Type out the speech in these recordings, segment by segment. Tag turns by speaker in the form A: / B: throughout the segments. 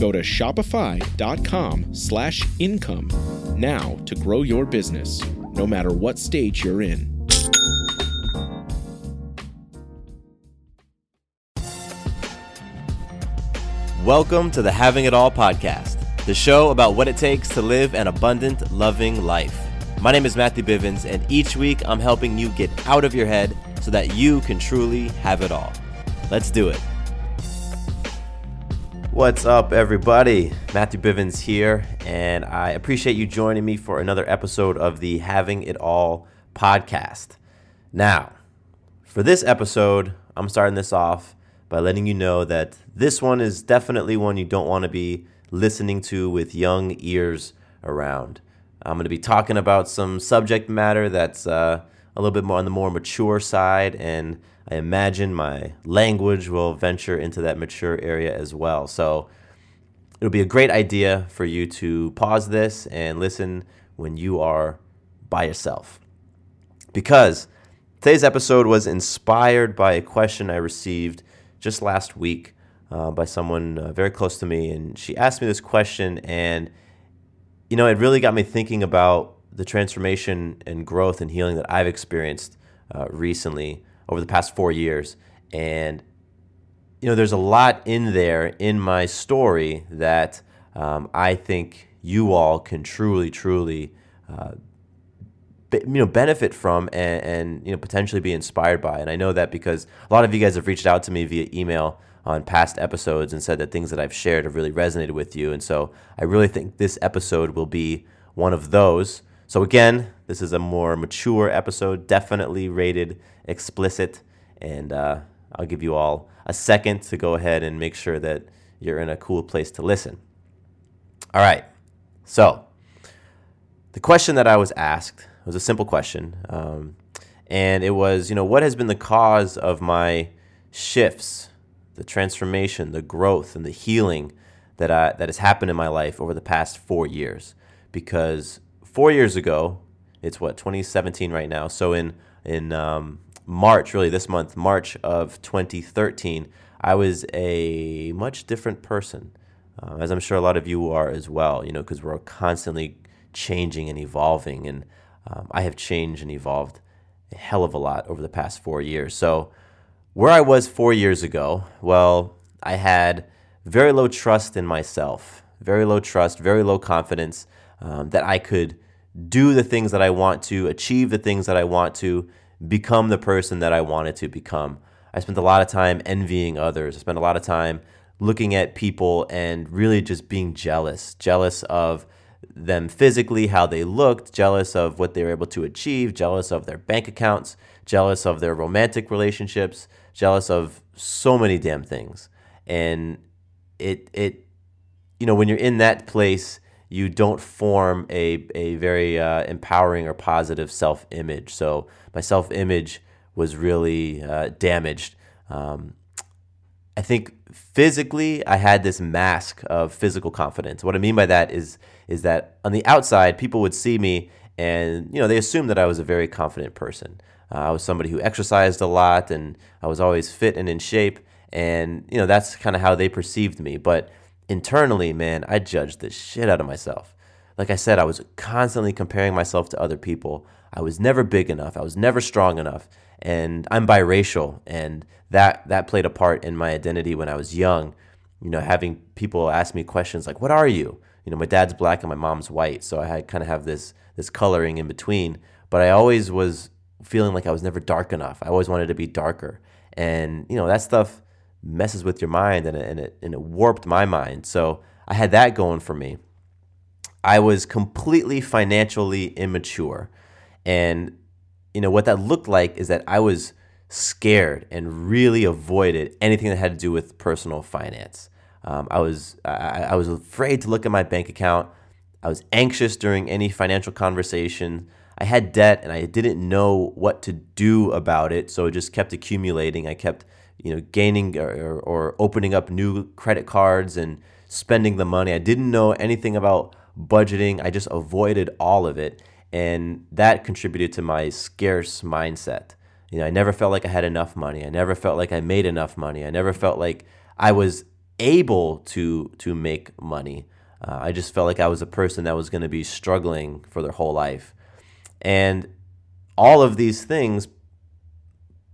A: Go to shopify.com slash income now to grow your business, no matter what stage you're in.
B: Welcome to the Having It All podcast, the show about what it takes to live an abundant, loving life. My name is Matthew Bivens, and each week I'm helping you get out of your head so that you can truly have it all. Let's do it. What's up, everybody? Matthew Bivens here, and I appreciate you joining me for another episode of the Having It All podcast. Now, for this episode, I'm starting this off by letting you know that this one is definitely one you don't want to be listening to with young ears around. I'm going to be talking about some subject matter that's uh, a little bit more on the more mature side, and I imagine my language will venture into that mature area as well. So it'll be a great idea for you to pause this and listen when you are by yourself. Because today's episode was inspired by a question I received just last week uh, by someone uh, very close to me, and she asked me this question, and you know, it really got me thinking about the transformation and growth and healing that I've experienced uh, recently over the past four years, and you know, there's a lot in there in my story that um, I think you all can truly, truly uh, you know benefit from and, and, you know potentially be inspired by. And i know that because a lot of you guys have reached out to me via email on past episodes and said that things that i've shared have really resonated with you. And so i really think this episode will be one of those so again this is a more mature episode definitely rated explicit and uh, i'll give you all a second to go ahead and make sure that you're in a cool place to listen all right so the question that i was asked was a simple question. Um, and it was, you know, what has been the cause of my shifts, the transformation, the growth, and the healing that, I, that has happened in my life over the past four years? Because four years ago, it's what, 2017 right now. So in, in um, March, really this month, March of 2013, I was a much different person, uh, as I'm sure a lot of you are as well, you know, because we're constantly changing and evolving. And um, I have changed and evolved a hell of a lot over the past four years. So, where I was four years ago, well, I had very low trust in myself, very low trust, very low confidence um, that I could do the things that I want to, achieve the things that I want to, become the person that I wanted to become. I spent a lot of time envying others. I spent a lot of time looking at people and really just being jealous, jealous of them physically, how they looked, jealous of what they were able to achieve, jealous of their bank accounts, jealous of their romantic relationships, jealous of so many damn things. And it it you know when you're in that place, you don't form a a very uh, empowering or positive self image. So my self image was really uh, damaged. Um, I think physically I had this mask of physical confidence. What I mean by that is is that on the outside people would see me and you know they assumed that I was a very confident person. Uh, I was somebody who exercised a lot and I was always fit and in shape and you know that's kind of how they perceived me. But internally, man, I judged the shit out of myself. Like I said, I was constantly comparing myself to other people. I was never big enough. I was never strong enough and I'm biracial, and that that played a part in my identity when I was young. You know, having people ask me questions like, "What are you?" You know, my dad's black and my mom's white, so I had kind of have this this coloring in between. But I always was feeling like I was never dark enough. I always wanted to be darker. And, you know, that stuff messes with your mind and it, and it, and it warped my mind. So I had that going for me. I was completely financially immature. And, you know, what that looked like is that I was scared and really avoided anything that had to do with personal finance. Um, I was I, I, was afraid to look at my bank account. I was anxious during any financial conversation. I had debt and I didn't know what to do about it, so it just kept accumulating. I kept you know gaining or, or opening up new credit cards and spending the money. I didn't know anything about budgeting. I just avoided all of it, and that contributed to my scarce mindset. You know, I never felt like I had enough money. I never felt like I made enough money. I never felt like I was able to to make money. Uh, I just felt like I was a person that was going to be struggling for their whole life, and all of these things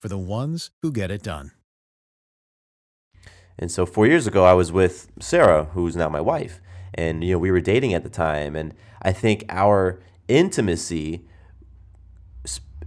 C: for the ones who get it done.
B: And so four years ago, I was with Sarah, who's now my wife. And, you know, we were dating at the time. And I think our intimacy,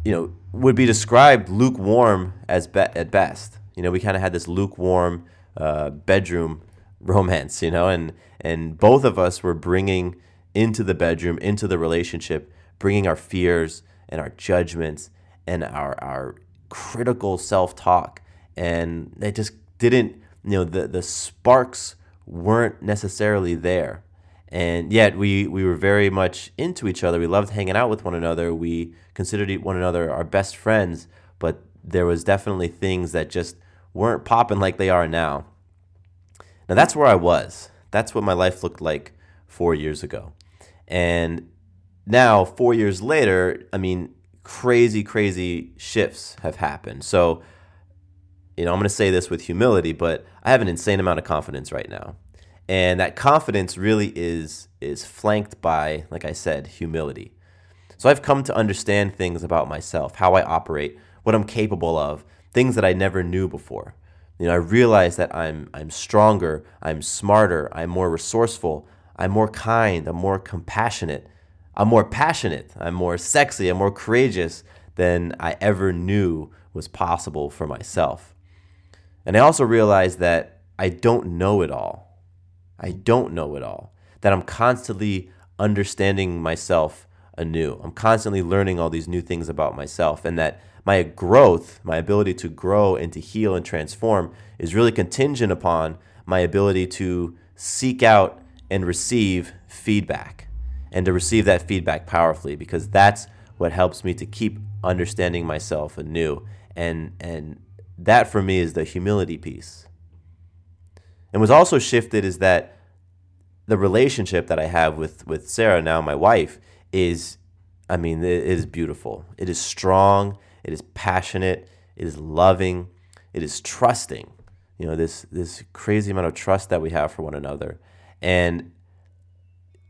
B: you know, would be described lukewarm as be- at best. You know, we kind of had this lukewarm uh, bedroom romance, you know, and and both of us were bringing into the bedroom, into the relationship, bringing our fears and our judgments and our our critical self talk, and they just didn't, you know, the the sparks weren't necessarily there, and yet we we were very much into each other. We loved hanging out with one another. We considered one another our best friends, but there was definitely things that just weren't popping like they are now. Now that's where I was. That's what my life looked like four years ago. And now, four years later, I mean, crazy, crazy shifts have happened. So, you know, I'm going to say this with humility, but I have an insane amount of confidence right now. And that confidence really is is flanked by, like I said, humility. So I've come to understand things about myself, how I operate, what I'm capable of, things that I never knew before. You know, I realize that I'm I'm stronger, I'm smarter, I'm more resourceful, I'm more kind, I'm more compassionate, I'm more passionate, I'm more sexy, I'm more courageous than I ever knew was possible for myself. And I also realize that I don't know it all. I don't know it all. That I'm constantly understanding myself anew. I'm constantly learning all these new things about myself, and that my growth, my ability to grow and to heal and transform, is really contingent upon my ability to seek out and receive feedback and to receive that feedback powerfully because that's what helps me to keep understanding myself anew. And, and that for me is the humility piece. And what's also shifted is that the relationship that I have with, with Sarah, now my wife, is, I mean, it is beautiful. It is strong it is passionate, it is loving, it is trusting. You know, this this crazy amount of trust that we have for one another. And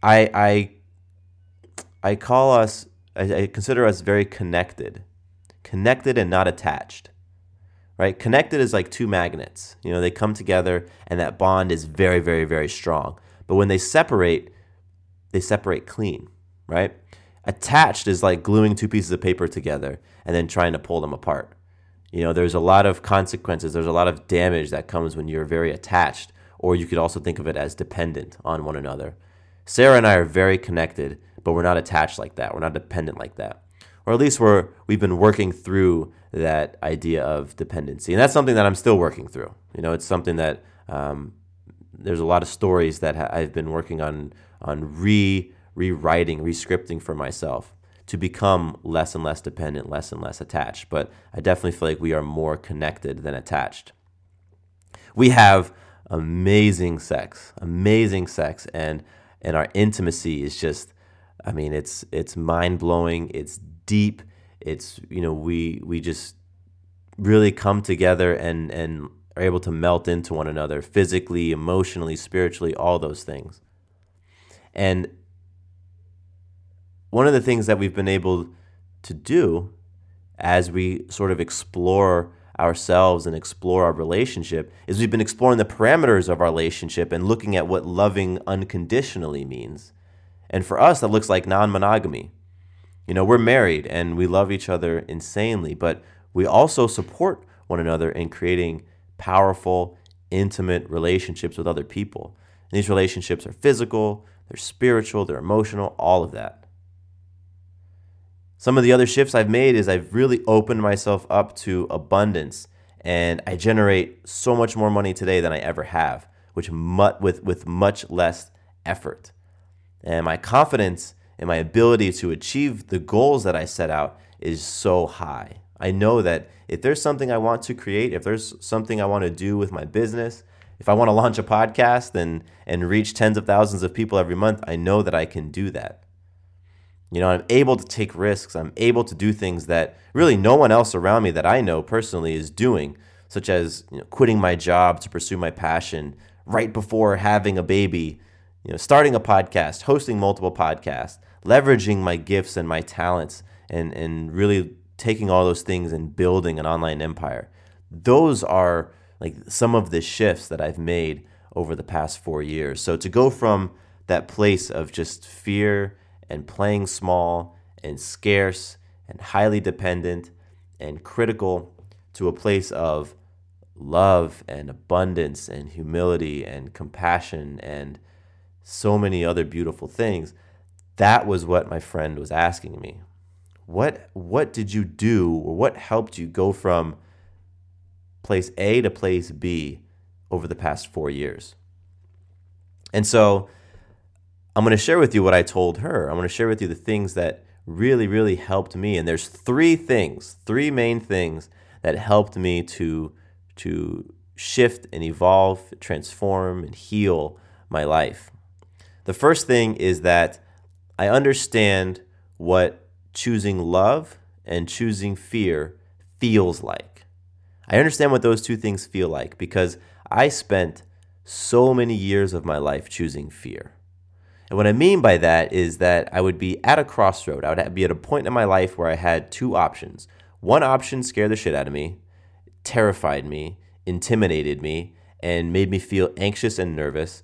B: I I I call us I, I consider us very connected. Connected and not attached. Right? Connected is like two magnets. You know, they come together and that bond is very, very, very strong. But when they separate, they separate clean, right? Attached is like gluing two pieces of paper together and then trying to pull them apart. You know, there's a lot of consequences, there's a lot of damage that comes when you're very attached, or you could also think of it as dependent on one another. Sarah and I are very connected, but we're not attached like that. We're not dependent like that. Or at least we're we've been working through that idea of dependency. And that's something that I'm still working through. You know, it's something that um, there's a lot of stories that I've been working on on re rewriting, rescripting for myself to become less and less dependent, less and less attached. But I definitely feel like we are more connected than attached. We have amazing sex, amazing sex, and and our intimacy is just, I mean, it's it's mind blowing, it's deep, It's you know we we just really come together and and are able to melt into one another physically, emotionally, spiritually, all those things. And one of the things that we've been able to do as we sort of explore ourselves and explore our relationship is we've been exploring the parameters of our relationship and looking at what loving unconditionally means. And for us, that looks like non monogamy. You know, we're married and we love each other insanely, but we also support one another in creating powerful, intimate relationships with other people. And these relationships are physical, they're spiritual, they're emotional, all of that. Some of the other shifts I've made is I've really opened myself up to abundance and I generate so much more money today than I ever have, which with with much less effort. And my confidence and my ability to achieve the goals that I set out is so high. I know that if there's something I want to create, if there's something I want to do with my business, if I want to launch a podcast and and reach tens of thousands of people every month, I know that I can do that. You know, I'm able to take risks. I'm able to do things that really no one else around me that I know personally is doing, such as you know, quitting my job to pursue my passion right before having a baby, you know, starting a podcast, hosting multiple podcasts, leveraging my gifts and my talents and and really taking all those things and building an online empire. Those are like some of the shifts that I've made over the past 4 years. So to go from that place of just fear and playing small and scarce and highly dependent and critical to a place of love and abundance and humility and compassion and so many other beautiful things. That was what my friend was asking me. What what did you do or what helped you go from place A to place B over the past 4 years? And so I'm going to share with you what I told her. I'm going to share with you the things that really, really helped me. And there's three things, three main things that helped me to, to shift and evolve, transform, and heal my life. The first thing is that I understand what choosing love and choosing fear feels like. I understand what those two things feel like because I spent so many years of my life choosing fear. And what I mean by that is that I would be at a crossroad. I would be at a point in my life where I had two options. One option scared the shit out of me, terrified me, intimidated me, and made me feel anxious and nervous.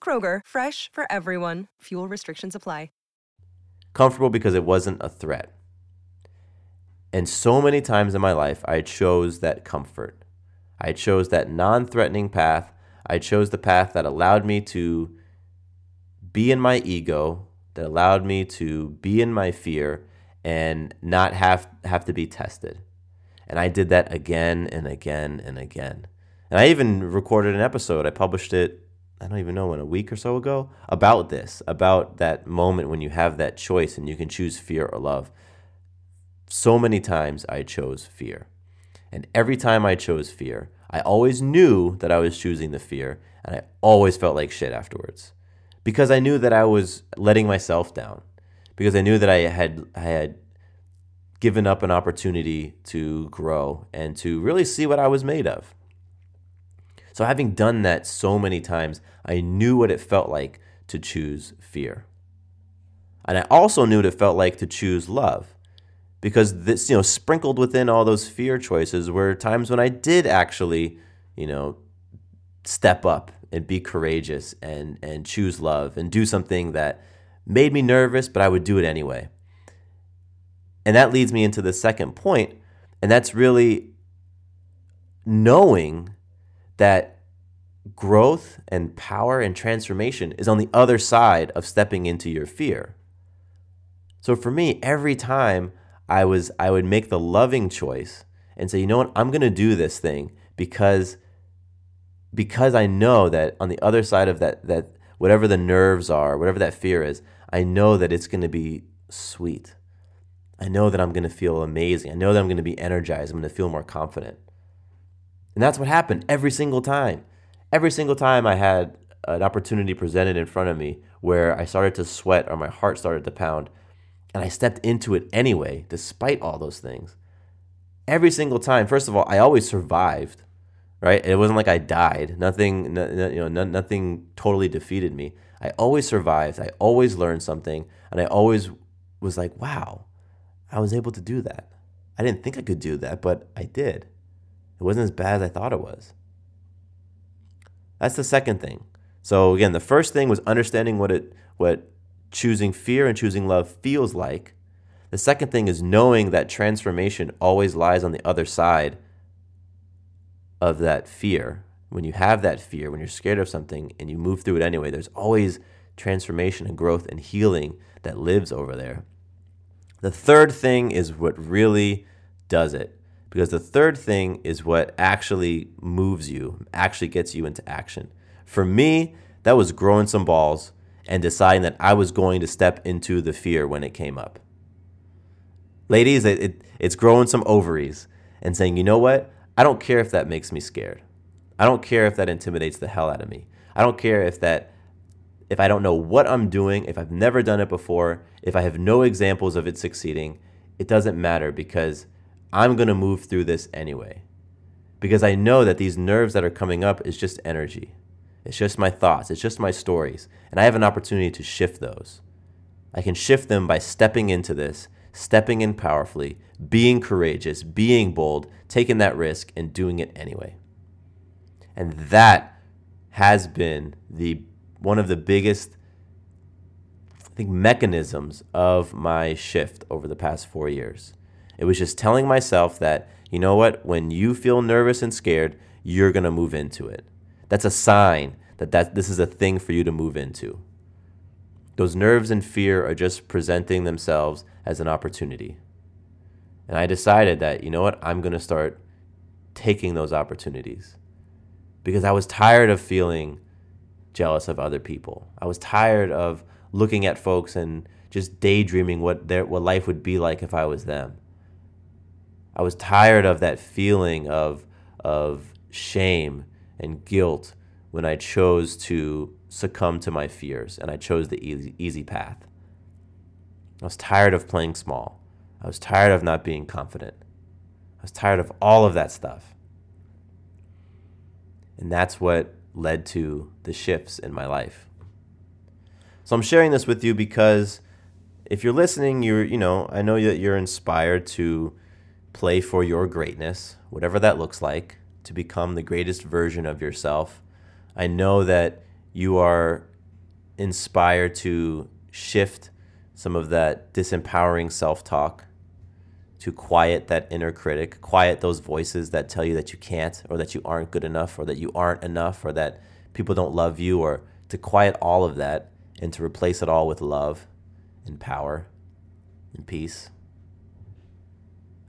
D: Kroger, fresh for everyone. Fuel restrictions apply.
B: Comfortable because it wasn't a threat. And so many times in my life, I chose that comfort. I chose that non threatening path. I chose the path that allowed me to be in my ego, that allowed me to be in my fear and not have, have to be tested. And I did that again and again and again. And I even recorded an episode. I published it I don't even know when a week or so ago about this, about that moment when you have that choice and you can choose fear or love. So many times I chose fear. And every time I chose fear, I always knew that I was choosing the fear and I always felt like shit afterwards. Because I knew that I was letting myself down. Because I knew that I had I had given up an opportunity to grow and to really see what I was made of. So, having done that so many times, I knew what it felt like to choose fear. And I also knew what it felt like to choose love. Because this, you know, sprinkled within all those fear choices were times when I did actually, you know, step up and be courageous and and choose love and do something that made me nervous, but I would do it anyway. And that leads me into the second point, and that's really knowing that growth and power and transformation is on the other side of stepping into your fear. So for me, every time I was I would make the loving choice and say, you know what, I'm gonna do this thing because because I know that on the other side of that that whatever the nerves are, whatever that fear is, I know that it's gonna be sweet. I know that I'm gonna feel amazing. I know that I'm gonna be energized. I'm gonna feel more confident. And that's what happened every single time. Every single time I had an opportunity presented in front of me where I started to sweat or my heart started to pound, and I stepped into it anyway, despite all those things. Every single time, first of all, I always survived, right? It wasn't like I died. Nothing, you know, nothing totally defeated me. I always survived. I always learned something, and I always was like, "Wow, I was able to do that." I didn't think I could do that, but I did. It wasn't as bad as I thought it was. That's the second thing. So again, the first thing was understanding what it what choosing fear and choosing love feels like. The second thing is knowing that transformation always lies on the other side of that fear. When you have that fear, when you're scared of something and you move through it anyway, there's always transformation and growth and healing that lives over there. The third thing is what really does it. Because the third thing is what actually moves you, actually gets you into action. For me, that was growing some balls and deciding that I was going to step into the fear when it came up. Ladies, it, it, it's growing some ovaries and saying, you know what? I don't care if that makes me scared. I don't care if that intimidates the hell out of me. I don't care if that if I don't know what I'm doing, if I've never done it before, if I have no examples of it succeeding, it doesn't matter because I'm going to move through this anyway. Because I know that these nerves that are coming up is just energy. It's just my thoughts, it's just my stories. And I have an opportunity to shift those. I can shift them by stepping into this, stepping in powerfully, being courageous, being bold, taking that risk, and doing it anyway. And that has been the one of the biggest I think mechanisms of my shift over the past 4 years. It was just telling myself that, you know what, when you feel nervous and scared, you're going to move into it. That's a sign that, that this is a thing for you to move into. Those nerves and fear are just presenting themselves as an opportunity. And I decided that, you know what, I'm going to start taking those opportunities because I was tired of feeling jealous of other people. I was tired of looking at folks and just daydreaming what their what life would be like if I was them. I was tired of that feeling of of shame and guilt when I chose to succumb to my fears and I chose the easy, easy path. I was tired of playing small. I was tired of not being confident. I was tired of all of that stuff. And that's what led to the shifts in my life. So I'm sharing this with you because if you're listening, you're, you know, I know that you're inspired to play for your greatness, whatever that looks like to become the greatest version of yourself. I know that you are inspired to shift some of that disempowering self talk, to quiet that inner critic, quiet those voices that tell you that you can't, or that you aren't good enough, or that you aren't enough, or that people don't love you, or to quiet all of that and to replace it all with love and power and peace.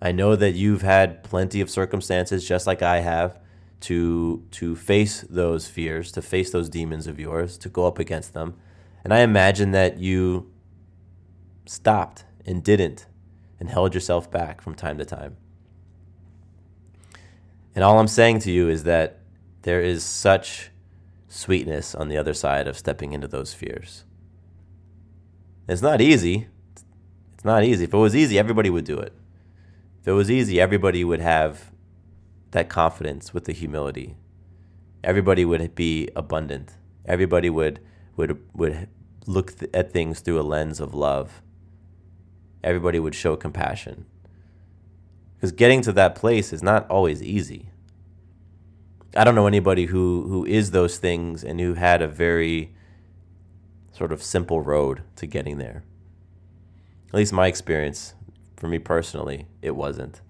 B: I know that you've had plenty of circumstances, just like I have, to to face those fears, to face those demons of yours, to go up against them. And I imagine that you stopped and didn't and held yourself back from time to time. And all I'm saying to you is that there is such sweetness on the other side of stepping into those fears. It's not easy. It's not easy. If it was easy, everybody would do it. If it was easy, everybody would have that confidence with the humility. Everybody would be abundant. Everybody would would would look th- at things through a lens of love. Everybody would show compassion. Because getting to that place is not always easy. I don't know anybody who who is those things and who had a very sort of simple road to getting there. At least my experience for me personally, it wasn't.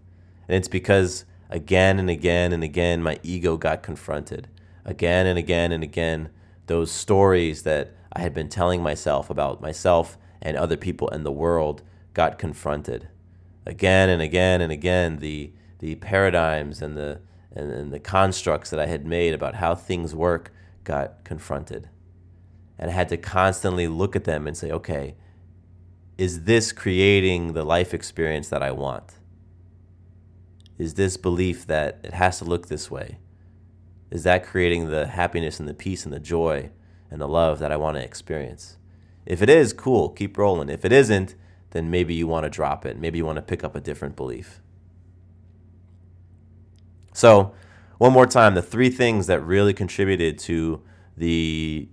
B: And it's because again and again and again, my ego got confronted. Again and again and again, those stories that I had been telling myself about myself and other people and the world got confronted. again and again and again the the paradigms and the and, and the constructs that I had made about how things work got confronted. And I had to constantly look at them and say, okay, is this creating the life experience that I want? Is this belief that it has to look this way? Is that creating the happiness and the peace and the joy and the love that I want to experience? If it is, cool, keep rolling. If it isn't, then maybe you want to drop it. Maybe you want to pick up a different belief. So, one more time, the three things that really contributed to the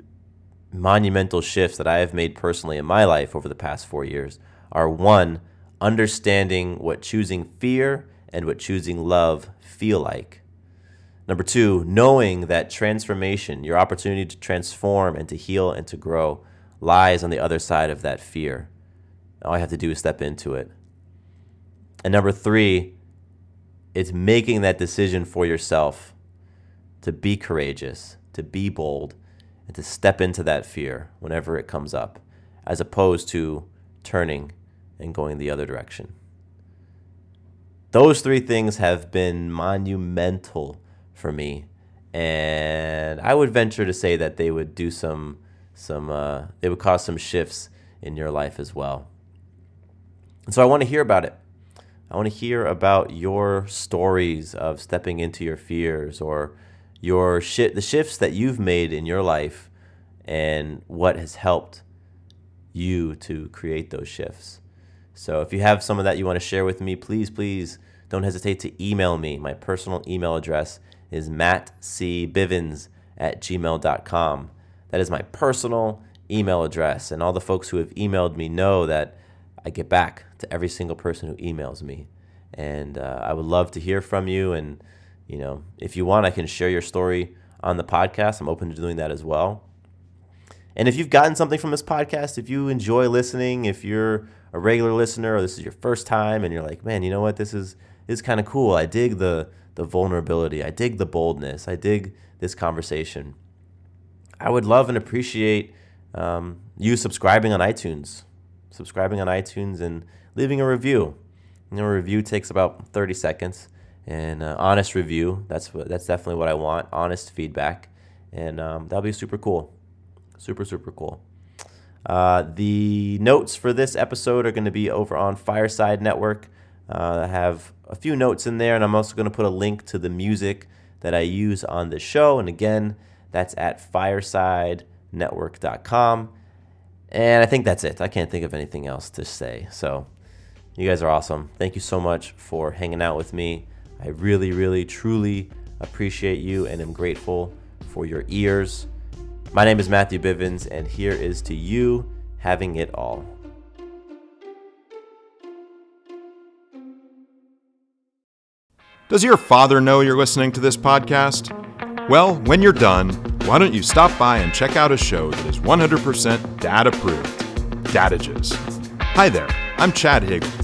B: monumental shifts that I have made personally in my life over the past four years are one, understanding what choosing fear and what choosing love feel like. Number two, knowing that transformation, your opportunity to transform and to heal and to grow, lies on the other side of that fear. All I have to do is step into it. And number three, it's making that decision for yourself to be courageous, to be bold, and to step into that fear whenever it comes up, as opposed to turning and going the other direction. Those three things have been monumental for me, and I would venture to say that they would do some some uh, they would cause some shifts in your life as well. And so I want to hear about it. I want to hear about your stories of stepping into your fears or your shit, the shifts that you've made in your life and what has helped you to create those shifts. So if you have some of that you want to share with me, please, please don't hesitate to email me. My personal email address is mattcbivens at gmail.com. That is my personal email address. And all the folks who have emailed me know that I get back to every single person who emails me. And uh, I would love to hear from you. And, you know, if you want, I can share your story on the podcast. I'm open to doing that as well. And if you've gotten something from this podcast, if you enjoy listening, if you're a regular listener or this is your first time and you're like, man, you know what, this is this is kind of cool. I dig the the vulnerability. I dig the boldness. I dig this conversation. I would love and appreciate um, you subscribing on iTunes subscribing on iTunes and leaving a review. You know, a review takes about 30 seconds, and uh, honest review. That's what that's definitely what I want. Honest feedback, and um, that'll be super cool, super super cool. Uh, the notes for this episode are going to be over on Fireside Network. Uh, I have a few notes in there, and I'm also going to put a link to the music that I use on the show. And again, that's at firesidenetwork.com. And I think that's it. I can't think of anything else to say. So, you guys are awesome. Thank you so much for hanging out with me. I really, really, truly appreciate you and am grateful for your ears. My name is Matthew Bivens, and here is to you having it all.
E: Does your father know you're listening to this podcast? Well, when you're done, why don't you stop by and check out a show that is 100% dad approved Dadages. Hi there, I'm Chad Higgle.